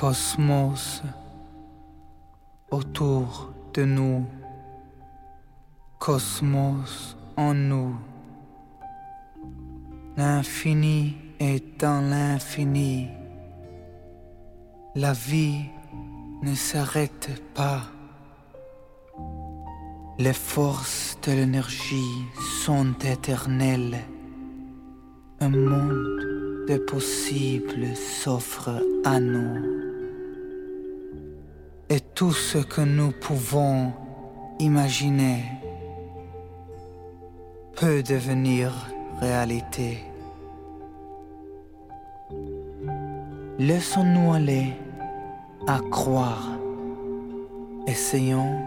cosmos autour de nous, cosmos en nous. L'infini est dans l'infini. La vie ne s'arrête pas. Les forces de l'énergie sont éternelles. Un monde de possibles s'offre à nous. Et tout ce que nous pouvons imaginer peut devenir réalité. Laissons-nous aller à croire. Essayons,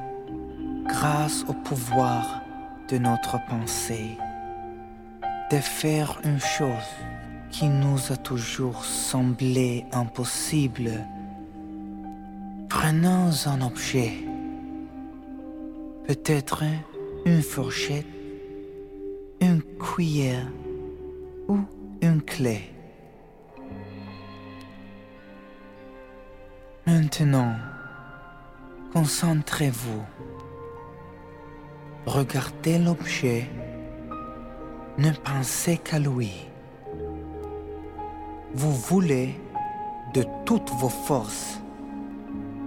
grâce au pouvoir de notre pensée, de faire une chose qui nous a toujours semblé impossible. Prenons un objet, peut-être une fourchette, une cuillère ou une clé. Maintenant, concentrez-vous. Regardez l'objet. Ne pensez qu'à lui. Vous voulez de toutes vos forces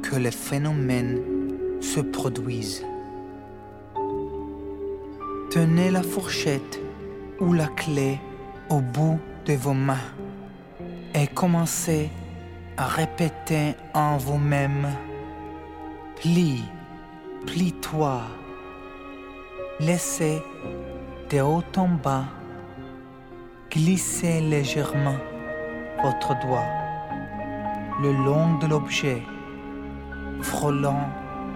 que le phénomène se produise. Tenez la fourchette ou la clé au bout de vos mains et commencez à répéter en vous-même Plie, plie-toi. Laissez de haut en bas glisser légèrement votre doigt le long de l'objet, frôlant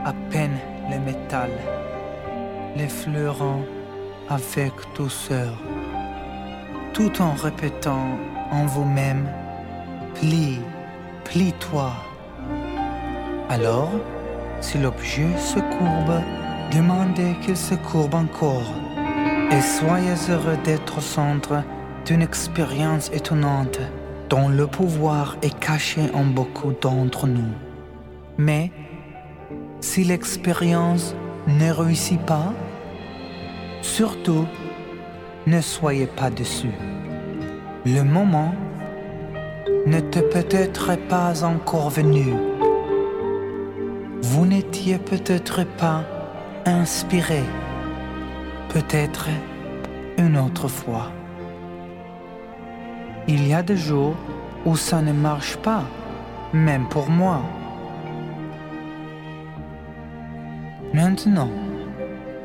à peine le métal, l'effleurant avec douceur, tout en répétant en vous-même Plie, plie-toi. Alors, si l'objet se courbe, demandez qu'il se courbe encore et soyez heureux d'être au centre d'une expérience étonnante dont le pouvoir est caché en beaucoup d'entre nous. Mais si l'expérience ne réussit pas, surtout ne soyez pas déçus. Le moment n'était peut-être pas encore venu. Vous n'étiez peut-être pas inspiré. Peut-être une autre fois. Il y a des jours où ça ne marche pas, même pour moi. Maintenant,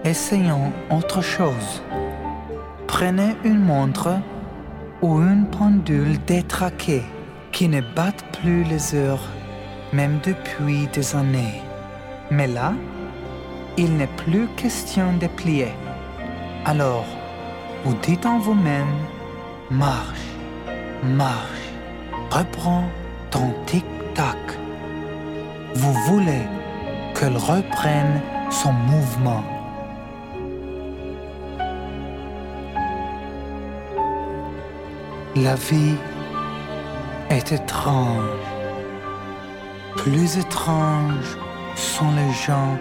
essayons autre chose. Prenez une montre ou une pendule détraquée qui ne battent plus les heures, même depuis des années. Mais là, il n'est plus question de plier. Alors, vous dites en vous-même, marche, marche, reprends ton tic-tac. Vous voulez qu'elle reprenne son mouvement. La vie est étrange. Plus étranges sont les gens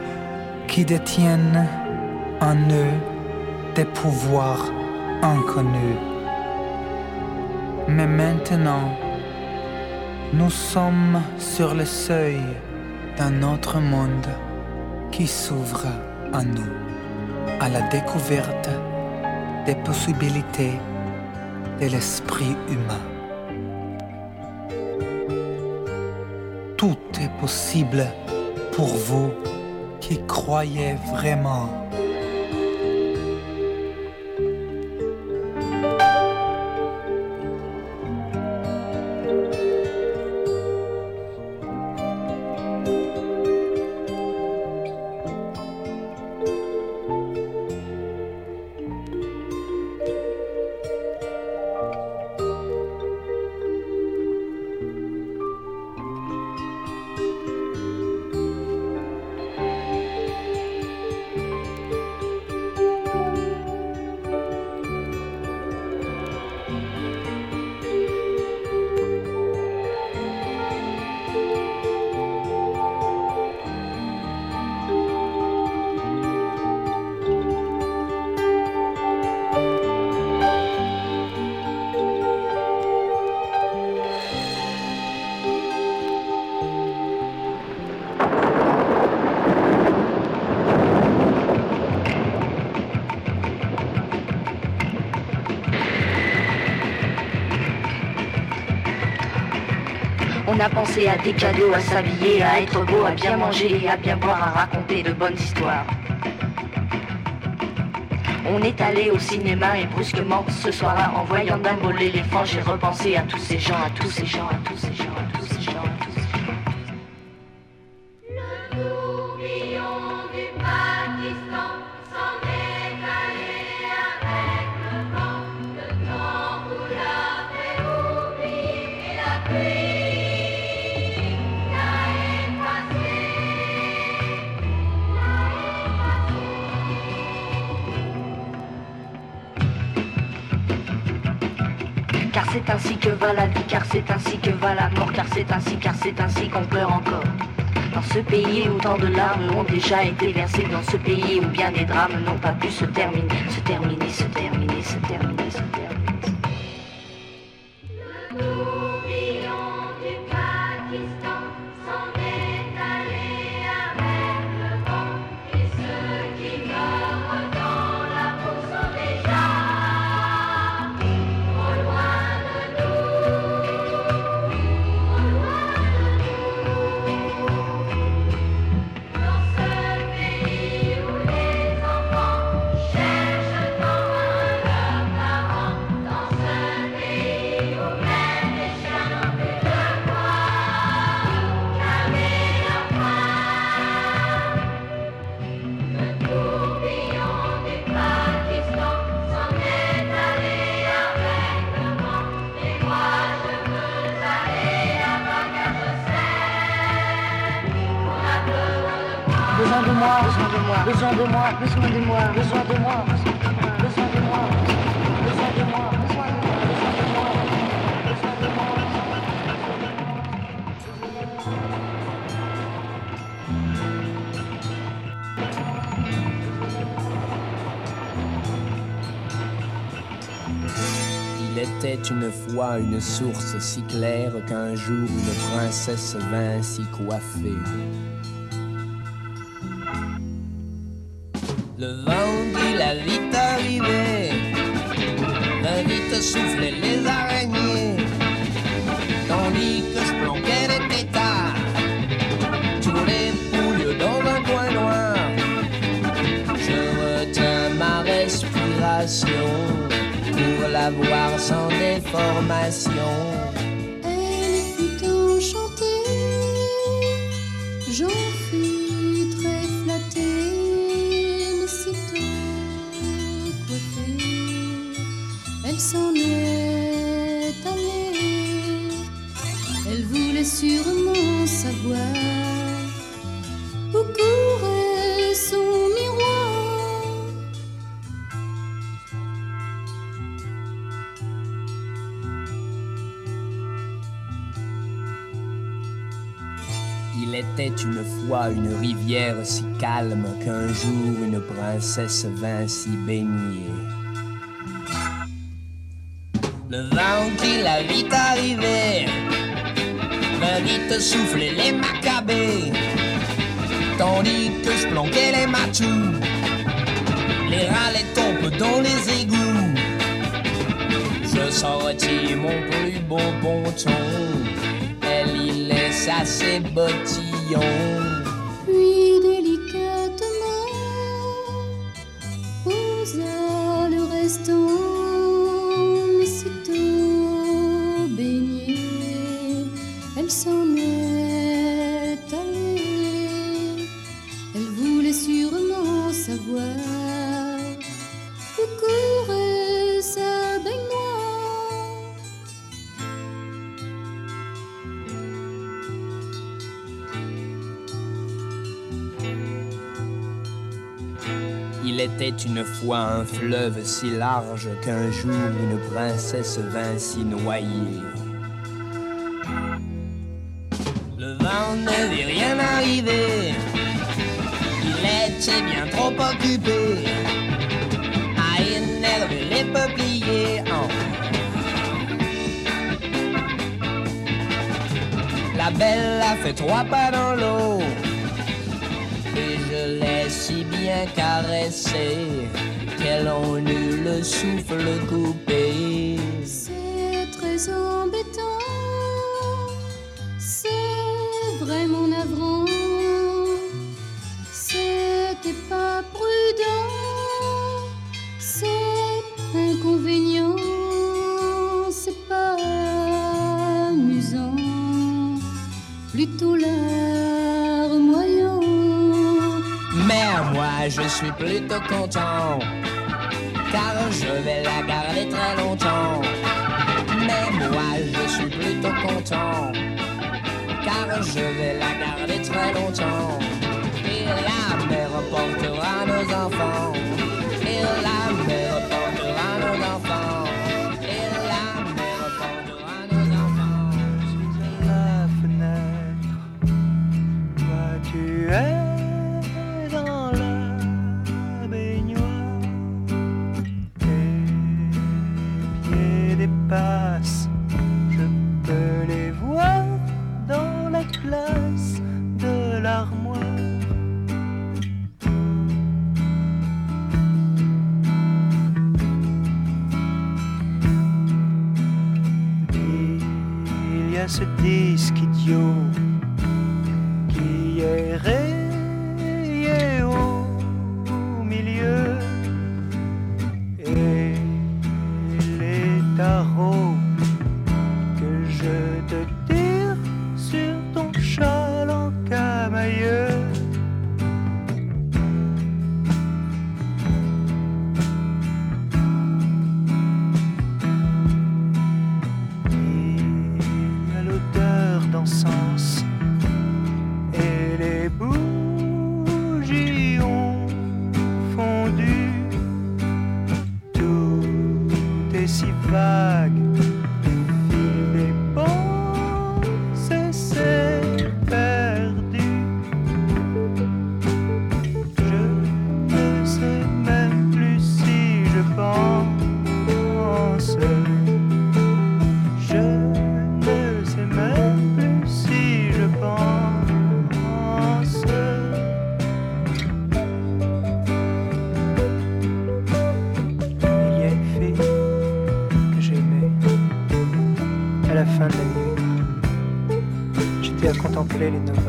qui détiennent en eux des pouvoirs inconnus. Mais maintenant, nous sommes sur le seuil d'un autre monde qui s'ouvre à nous, à la découverte des possibilités de l'esprit humain. tout est possible pour vous qui croyez vraiment. Pensé à des cadeaux, à s'habiller, à être beau, à bien manger et à bien boire, à raconter de bonnes histoires. On est allé au cinéma et brusquement ce soir-là, en voyant Dumbo l'éléphant, j'ai repensé à tous ces gens, à tous ces gens, à tous ces gens. Ainsi, car c'est ainsi qu'on pleure encore. Dans ce pays où tant de larmes ont déjà été versées, dans ce pays où bien des drames n'ont pas pu se terminer, se terminer, se terminer, se terminer, se terminer. Besoin de moi, besoin de moi, besoin de moi, besoin de moi, besoin de moi, besoin de moi, besoin de moi. Il était une fois une source si claire qu'un jour une princesse vint s'y coiffer. Elle fut enchantée, j'en fus très flattée. Elle s'en est allée. Elle voulait sûrement savoir était une fois une rivière si calme qu'un jour une princesse vint s'y baigner. Le vent qui la vit arriver va vite souffler les macabées, tandis que je planquais les matous. Les rats les tombent dans les égouts. Je sortis mon plus beau ponton, elle y laissa ses bottillons. Puis une fois un fleuve si large qu'un jour une princesse vint s'y noyer. Le vent ne vit rien arriver, il était bien trop occupé à énerver les peupliers. Oh. La belle a fait trois pas dans l'eau bien caressée qu'elle en eut le souffle coupé. suis plutôt content, car je vais la gagner. fading the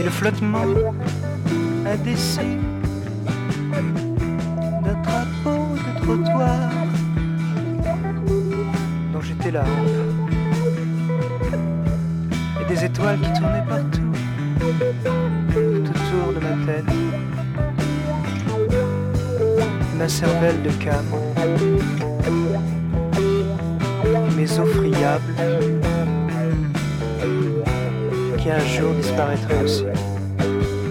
et le flottement indécis notre drapeau de trottoir dont j'étais là et des étoiles qui tournaient partout tout autour de ma tête. Ma cervelle de cam mes os friables un jour disparaîtrait aussi,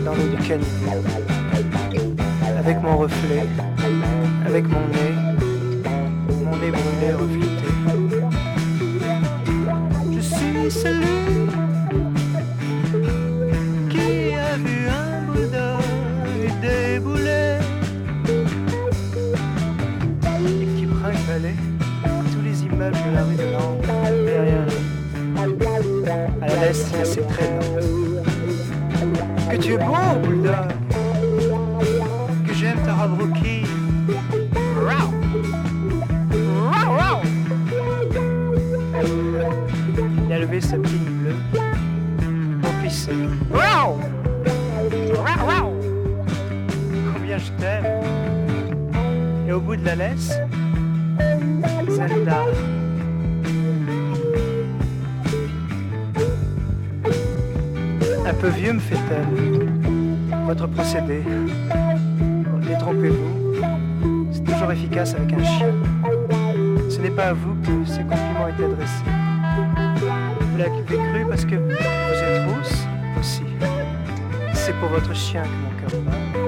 dans l'eau du canyon, avec mon reflet, avec mon nez, caresse ses traits. Que tu es beau, Bulldog chien que mon cœur.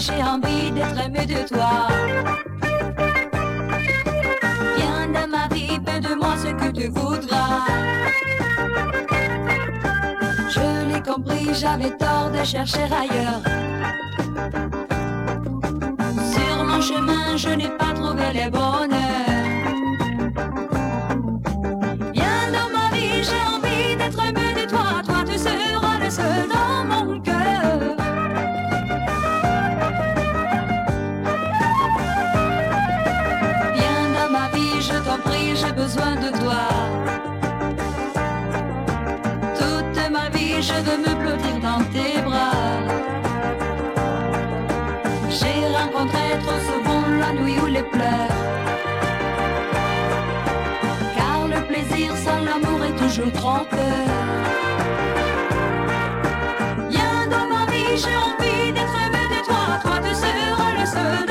j'ai envie d'être aimé de toi. Viens dans ma vie, fais de moi ce que tu voudras. Je l'ai compris, j'avais tort de chercher ailleurs. Sur mon chemin, je n'ai pas trouvé le bonheur. de me blottir dans tes bras. J'ai rencontré trop souvent la nuit ou les pleurs. Car le plaisir sans l'amour est toujours trompeur. Bien dans ma vie, j'ai envie d'être aimé de toi, toi tu seras le seul.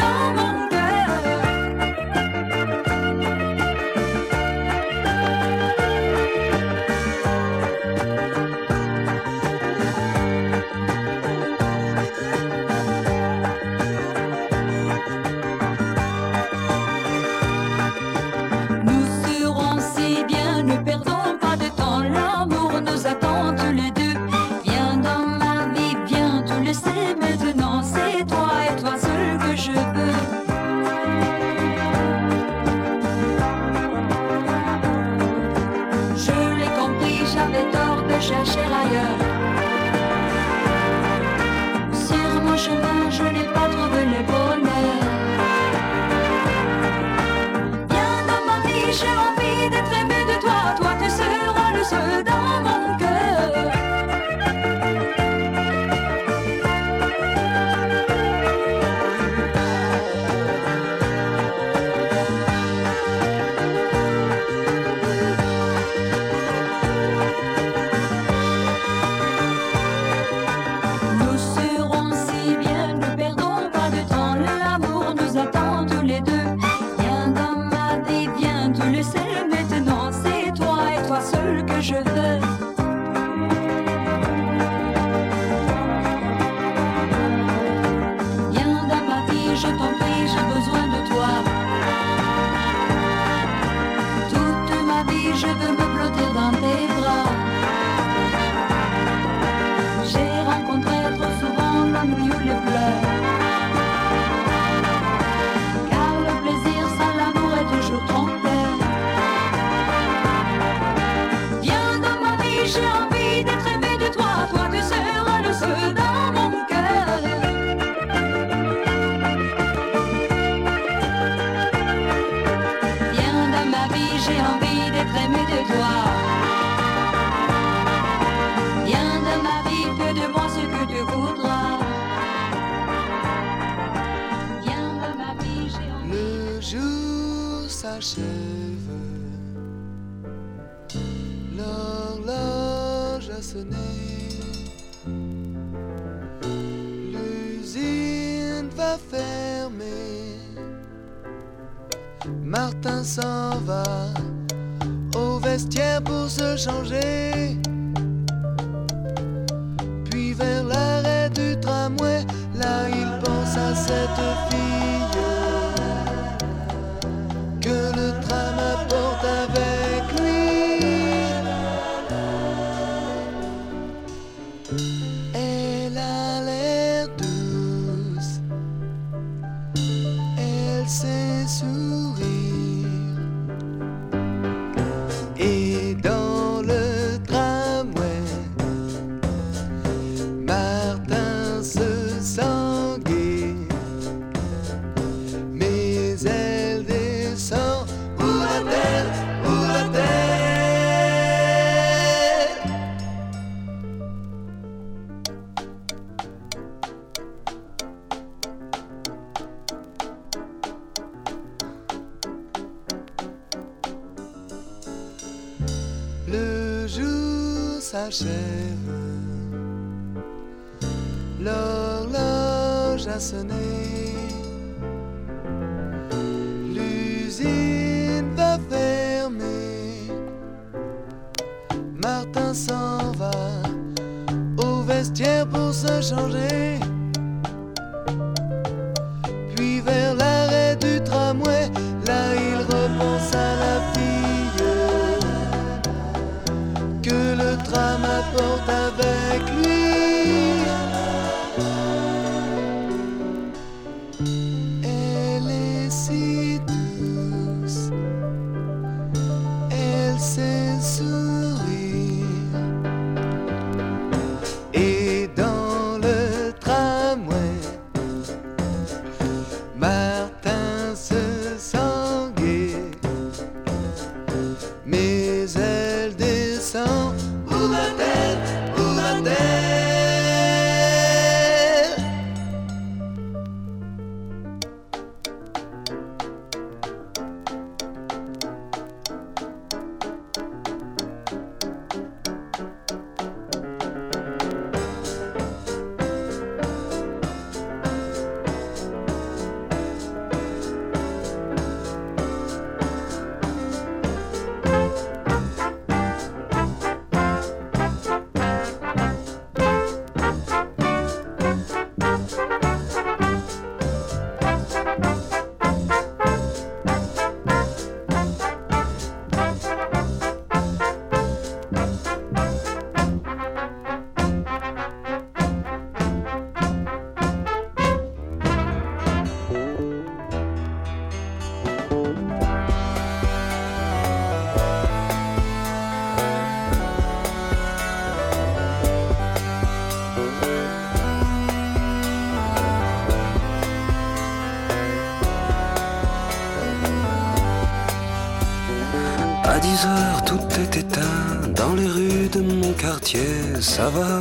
Ça va?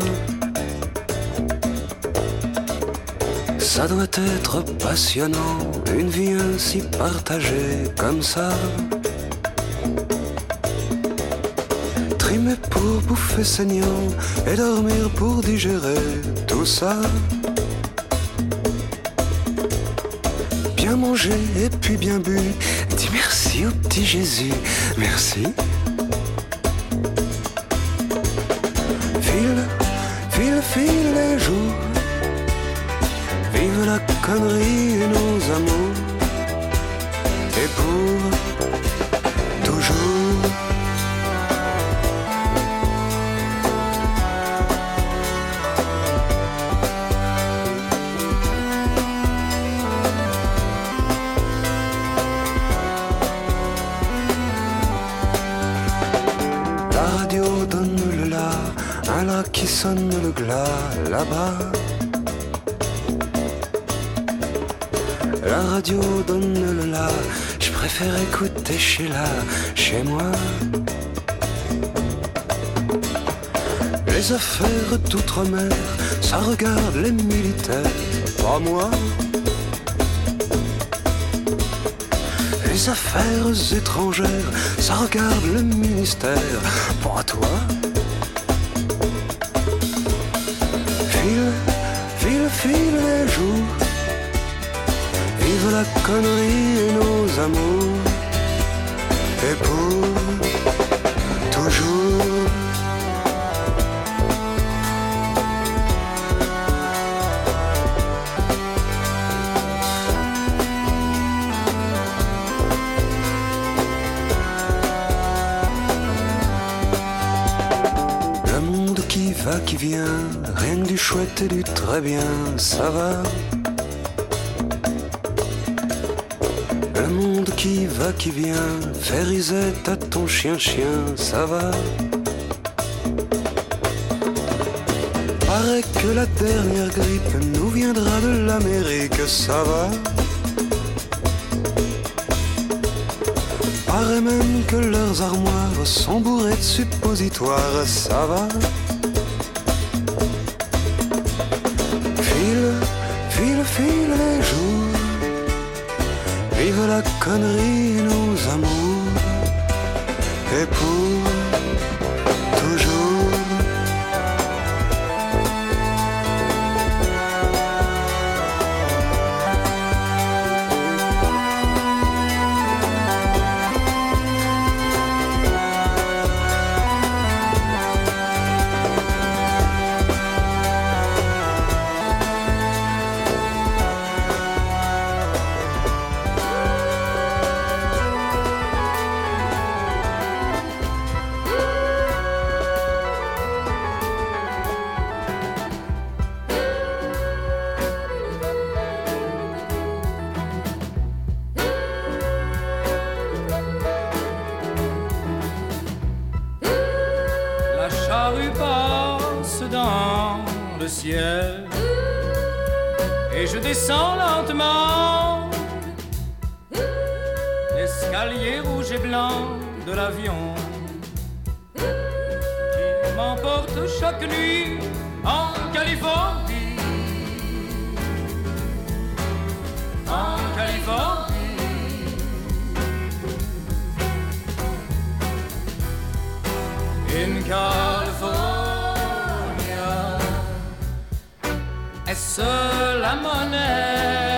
Ça doit être passionnant, une vie ainsi partagée comme ça. Trimer pour bouffer saignant et dormir pour digérer tout ça. Bien manger et puis bien bu, dis merci au petit Jésus, merci. Vive écouter chez la, chez moi. Les affaires d'outre-mer, ça regarde les militaires, pas moi. Les affaires étrangères, ça regarde le ministère, pas toi. File, file, file les jours, vive la connerie et nos amours, et pour toujours. Le monde qui va, qui vient, rien du chouette et du très bien, ça va. Qui va, qui vient, faire risette à ton chien-chien, ça va. Paraît que la dernière grippe nous viendra de l'Amérique, ça va. Paraît même que leurs armoires sont bourrées de suppositoires, ça va. blanc de l'avion qui m'emporte chaque nuit en Californie. En Californie. In California, est-ce la monnaie?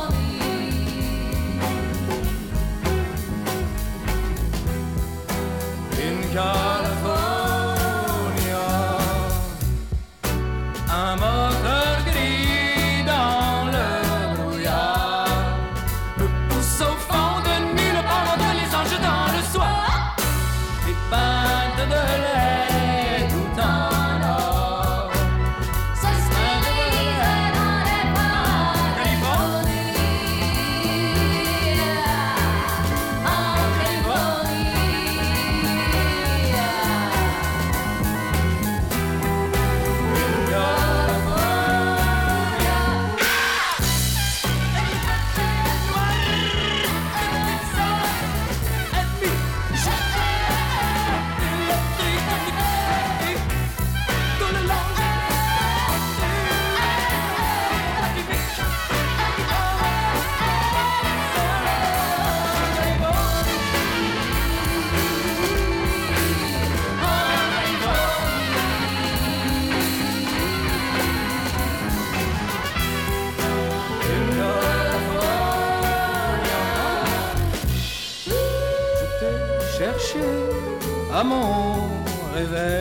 over.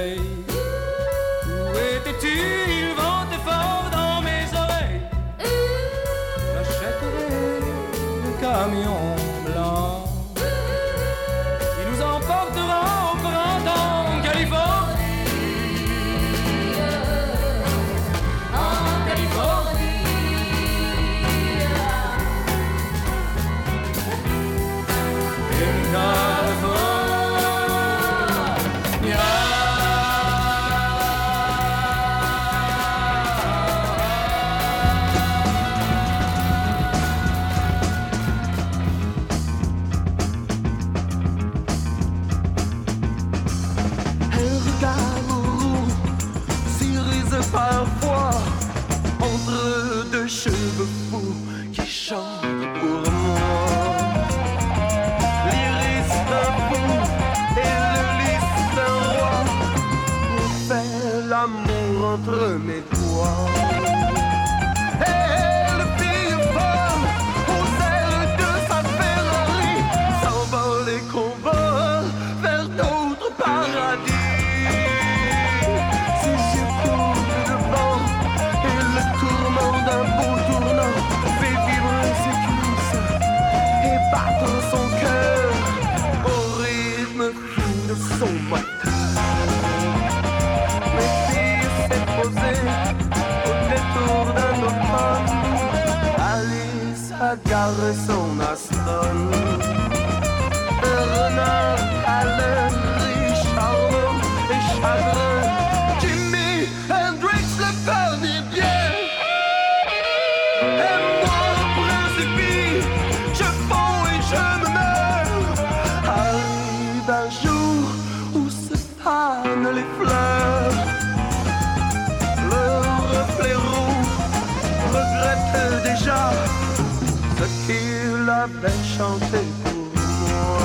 chanter pour moi.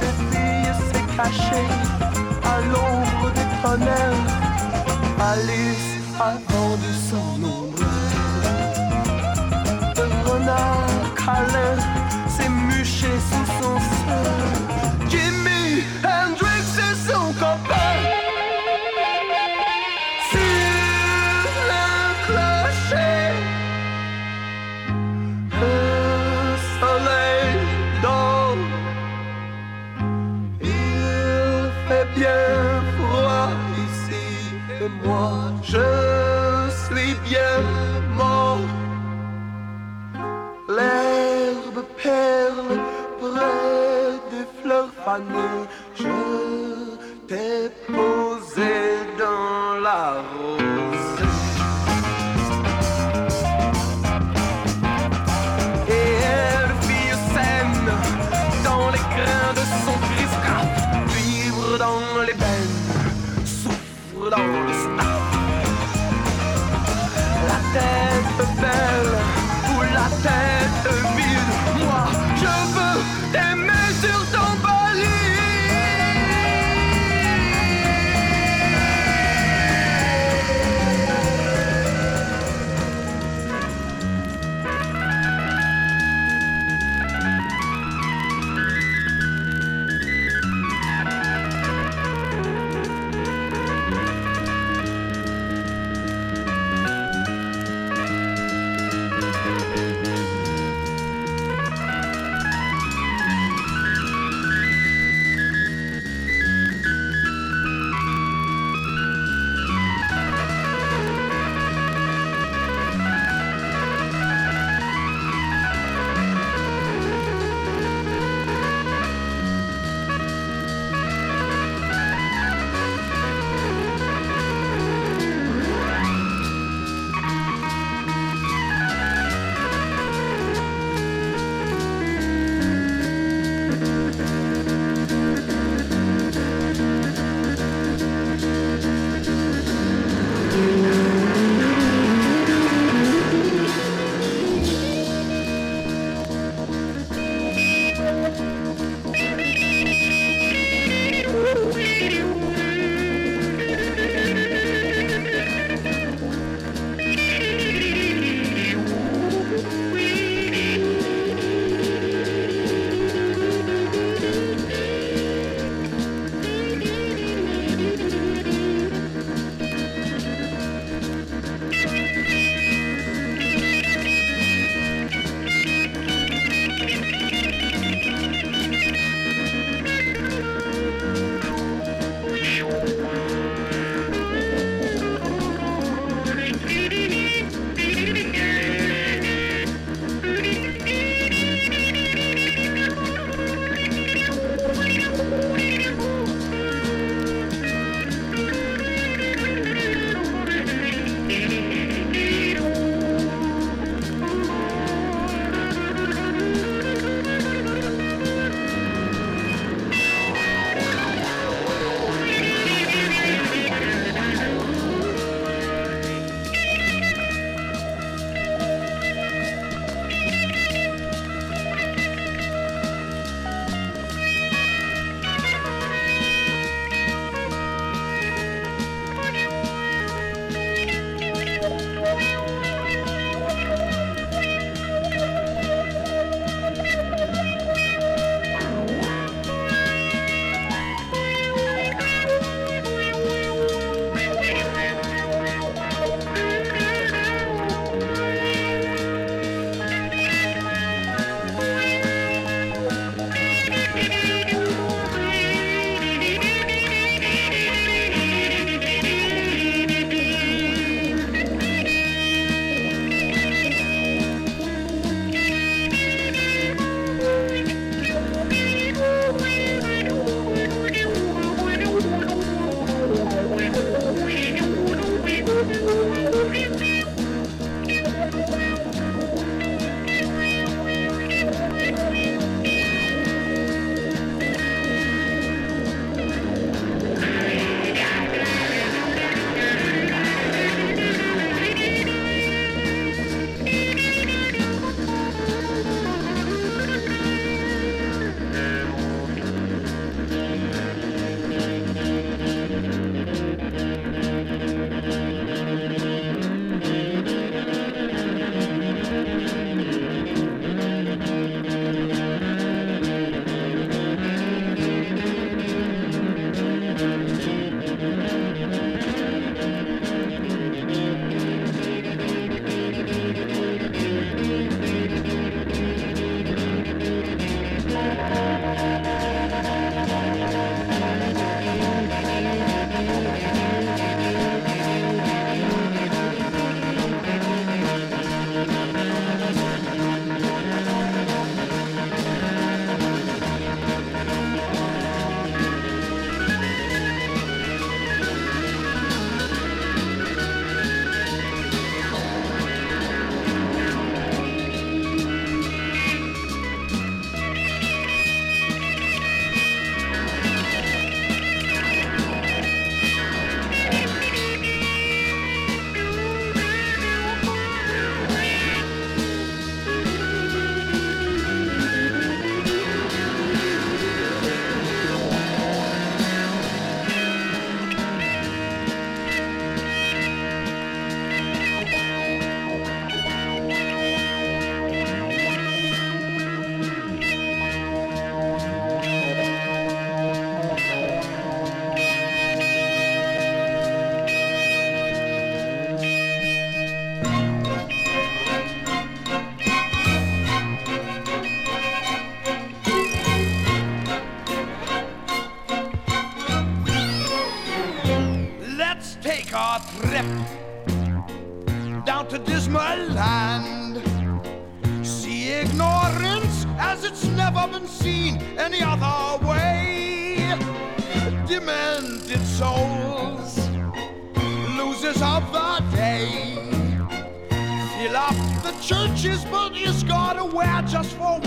Cette fille s'est cachée à l'ombre des tonnelles. Allez just for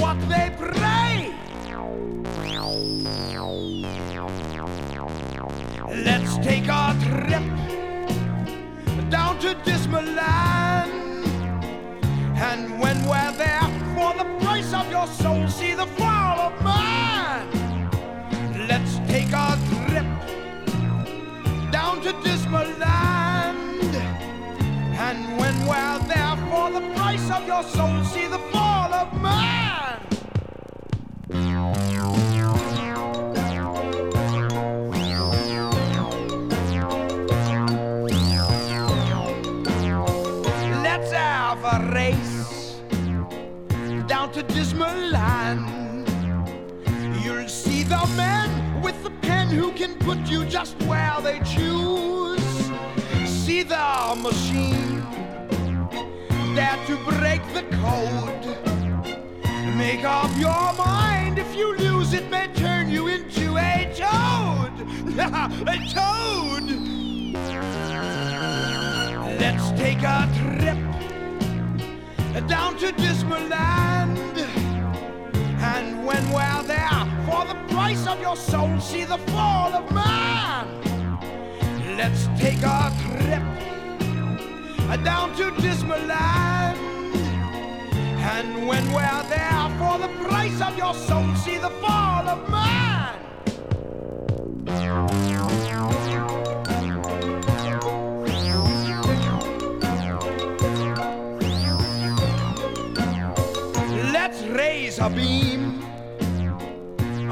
put you just where they choose. See the machine there to break the code. Make up your mind if you lose it may turn you into a toad. a toad. Let's take a trip down to Dismal Land. The price of your soul, see the fall of man. Let's take a trip down to Dismal Land. And when we're there, for the price of your soul, see the fall of man. Let's raise a beam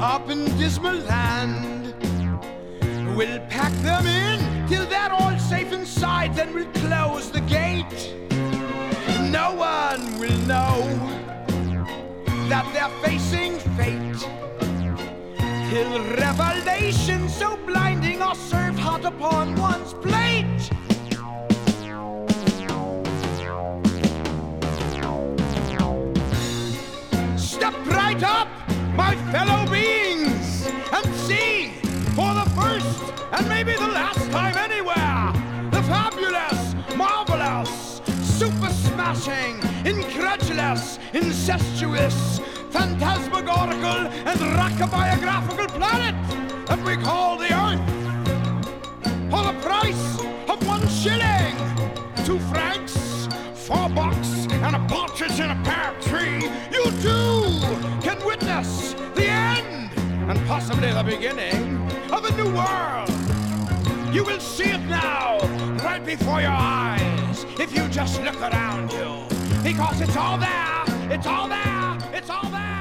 up in Dismal Land. We'll pack them in till they're all safe inside, then we'll close the gate. No one will know that they're facing fate. Till revelation so blinding are served hot upon one's plate. Step right up, my fellow beings, and see for the first and maybe the last time anywhere the fabulous, marvelous, super smashing, incredulous, incestuous, phantasmagorical, and rockabiographical planet that we call the Earth. For the price of one shilling, two francs, four bucks, and a partridge in a pear tree, you too can witness the end and possibly the beginning of a new world. You will see it now, right before your eyes, if you just look around you. Because it's all there, it's all there, it's all there,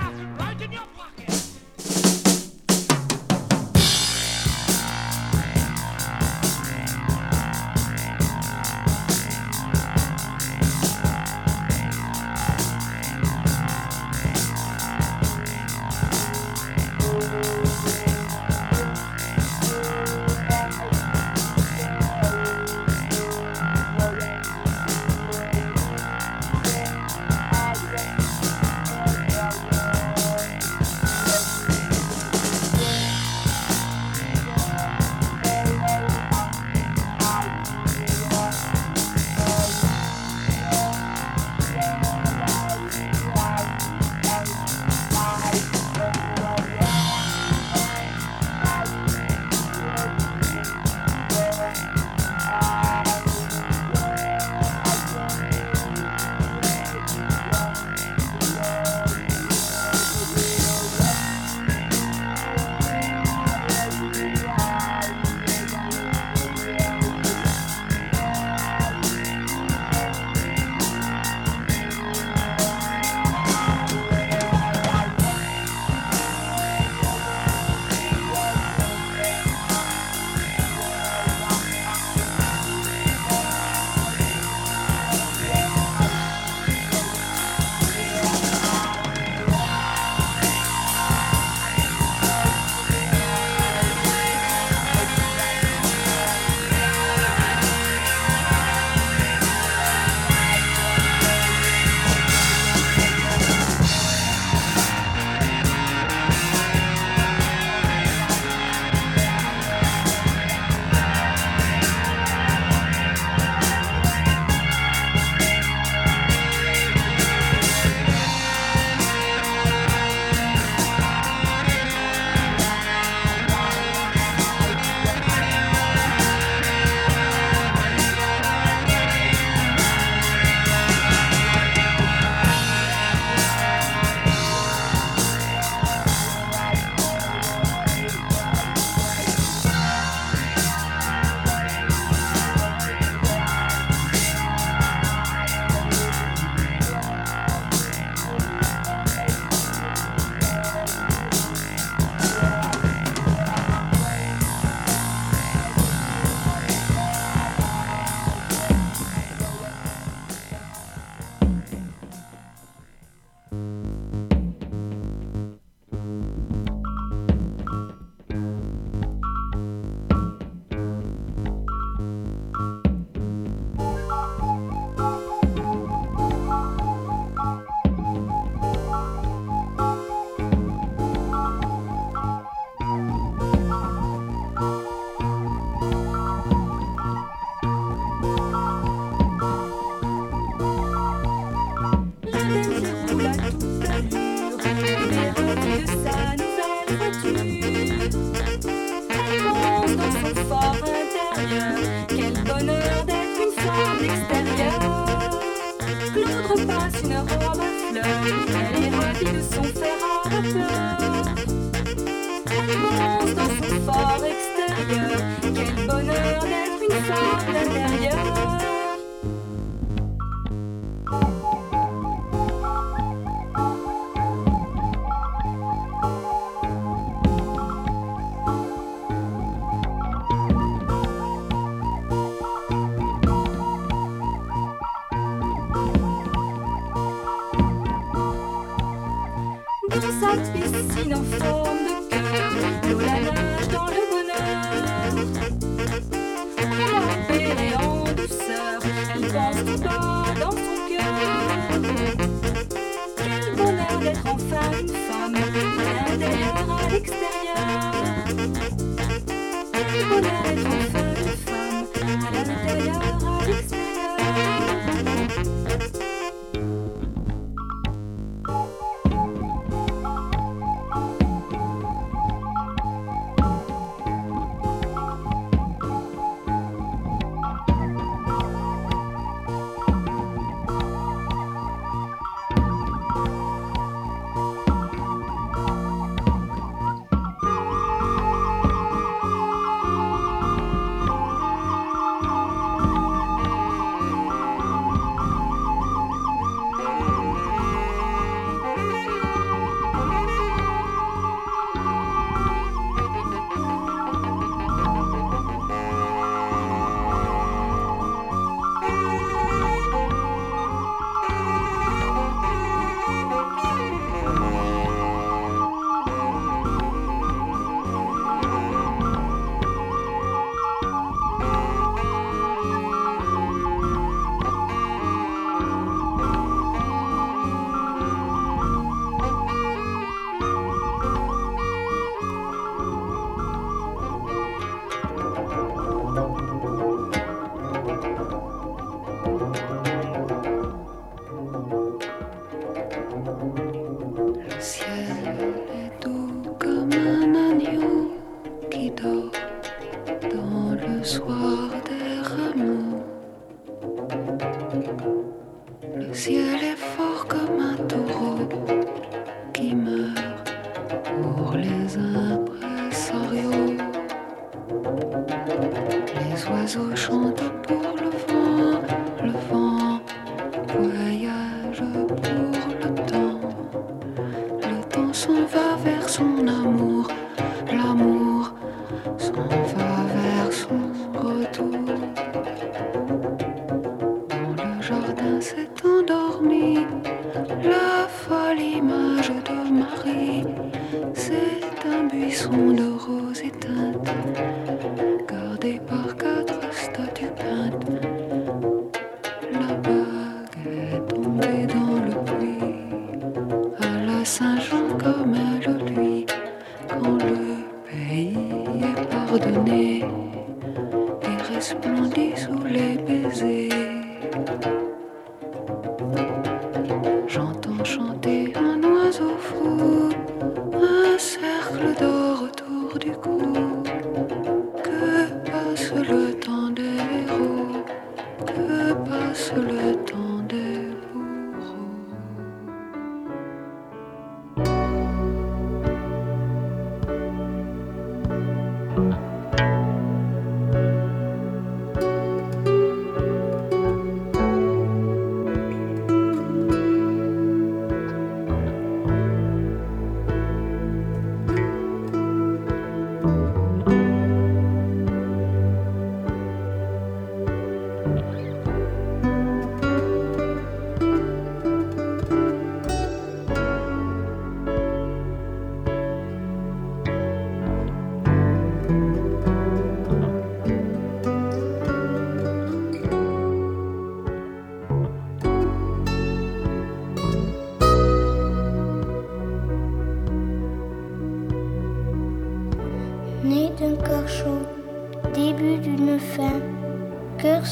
d'or autour du cou.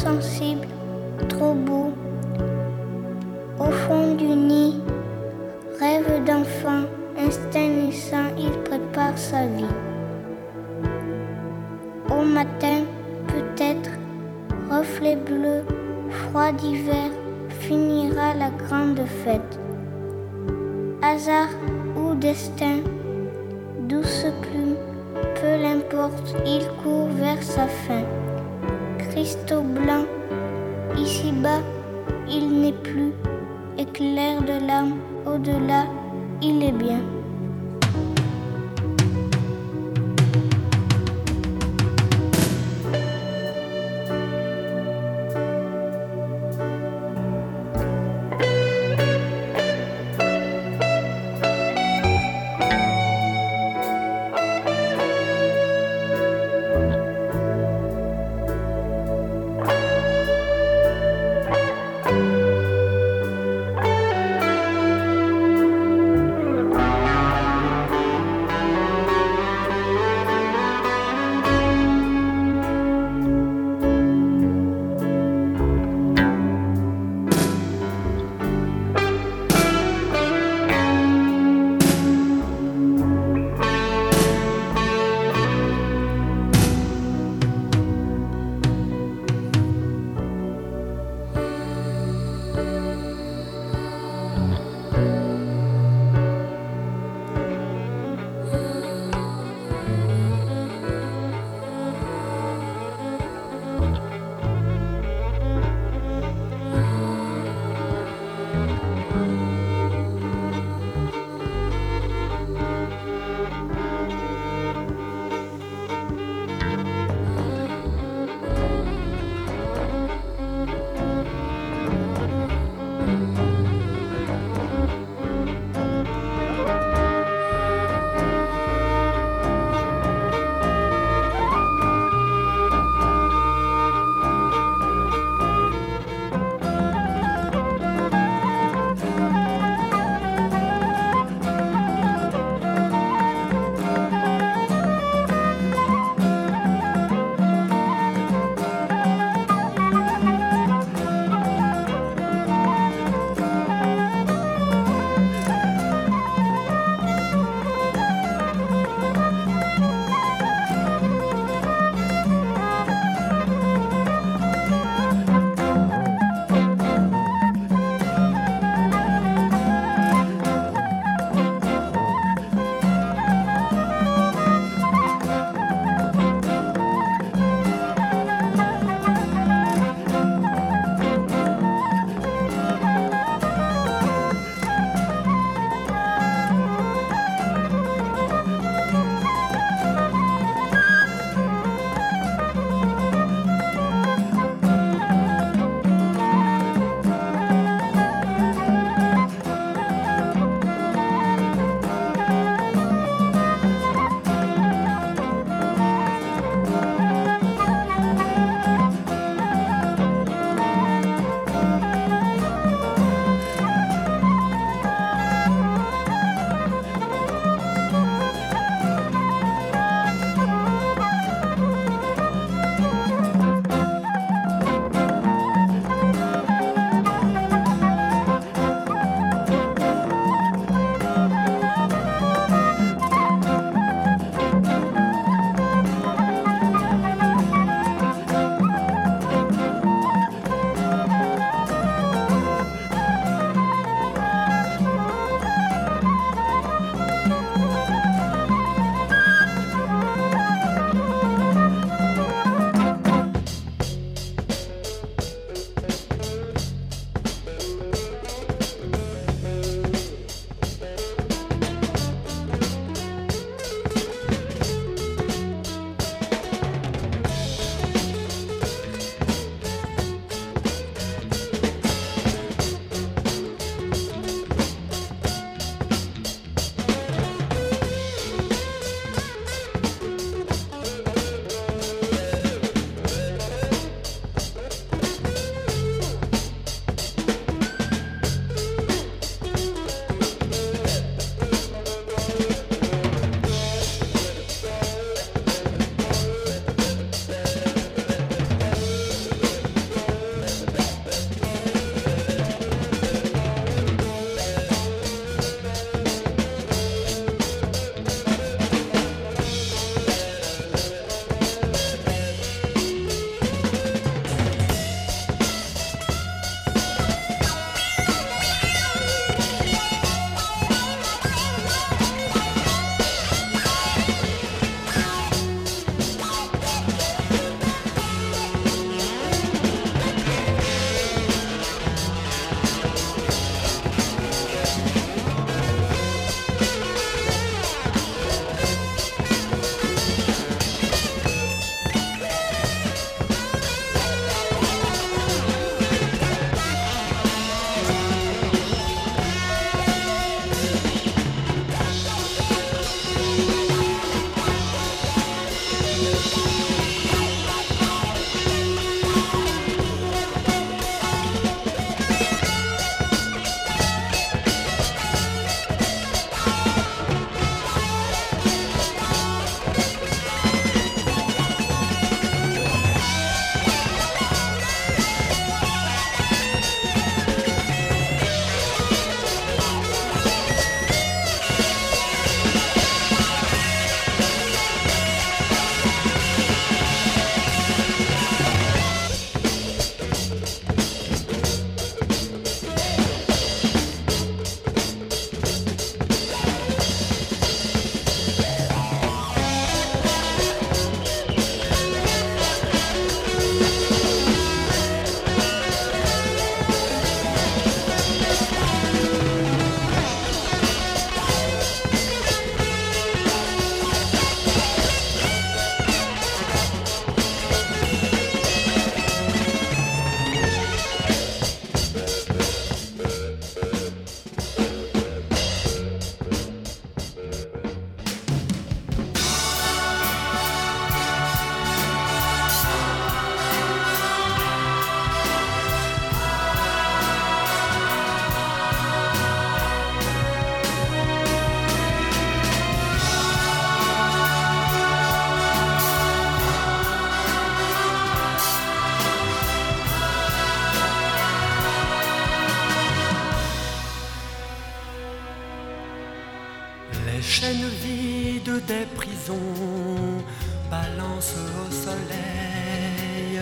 伤心。Des prisons balancent au soleil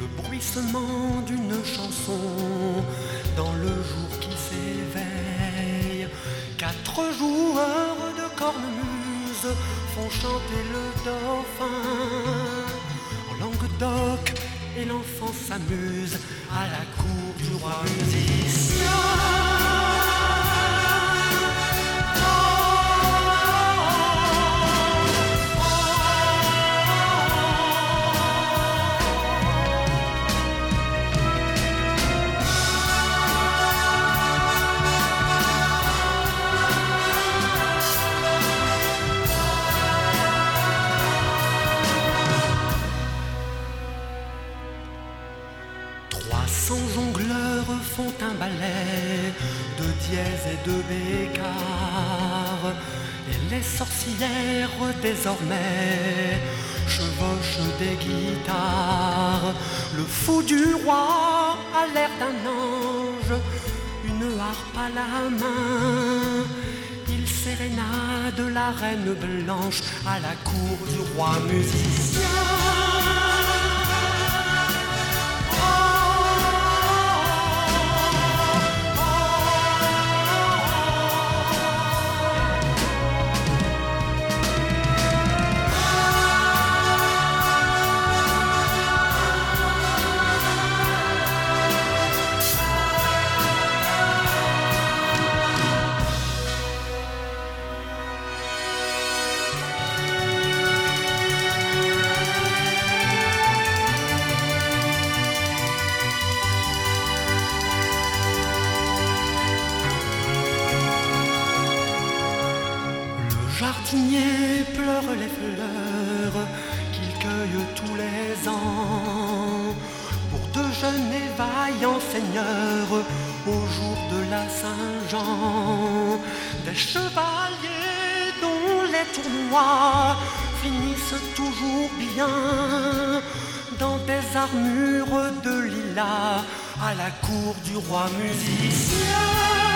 le bruissement d'une chanson dans le jour qui s'éveille. Quatre joueurs de cornemuse font chanter le dauphin en langue d'oc et l'enfant s'amuse à la cour du roi musicien. À la cour du roi musicien. Jardinier pleure les fleurs qu'il cueille tous les ans pour deux jeunes et vaillants seigneurs au jour de la Saint-Jean. Des chevaliers dont les tournois finissent toujours bien dans des armures de lilas à la cour du roi musicien.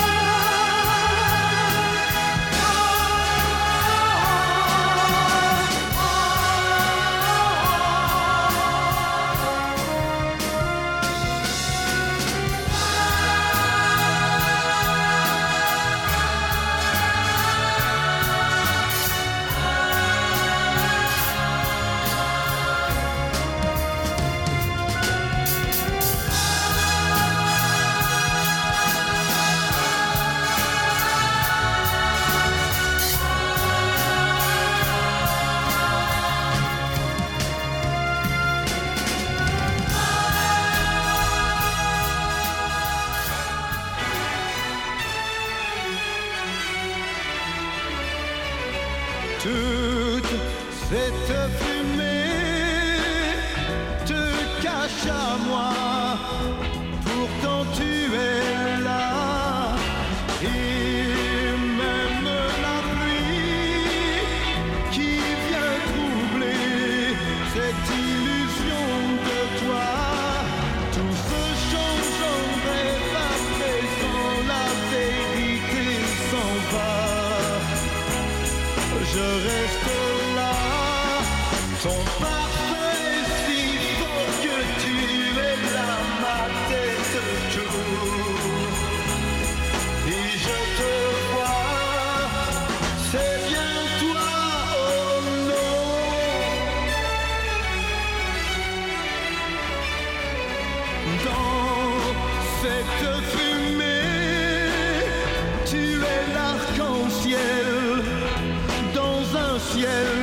Tu es l'arc-en-ciel dans un ciel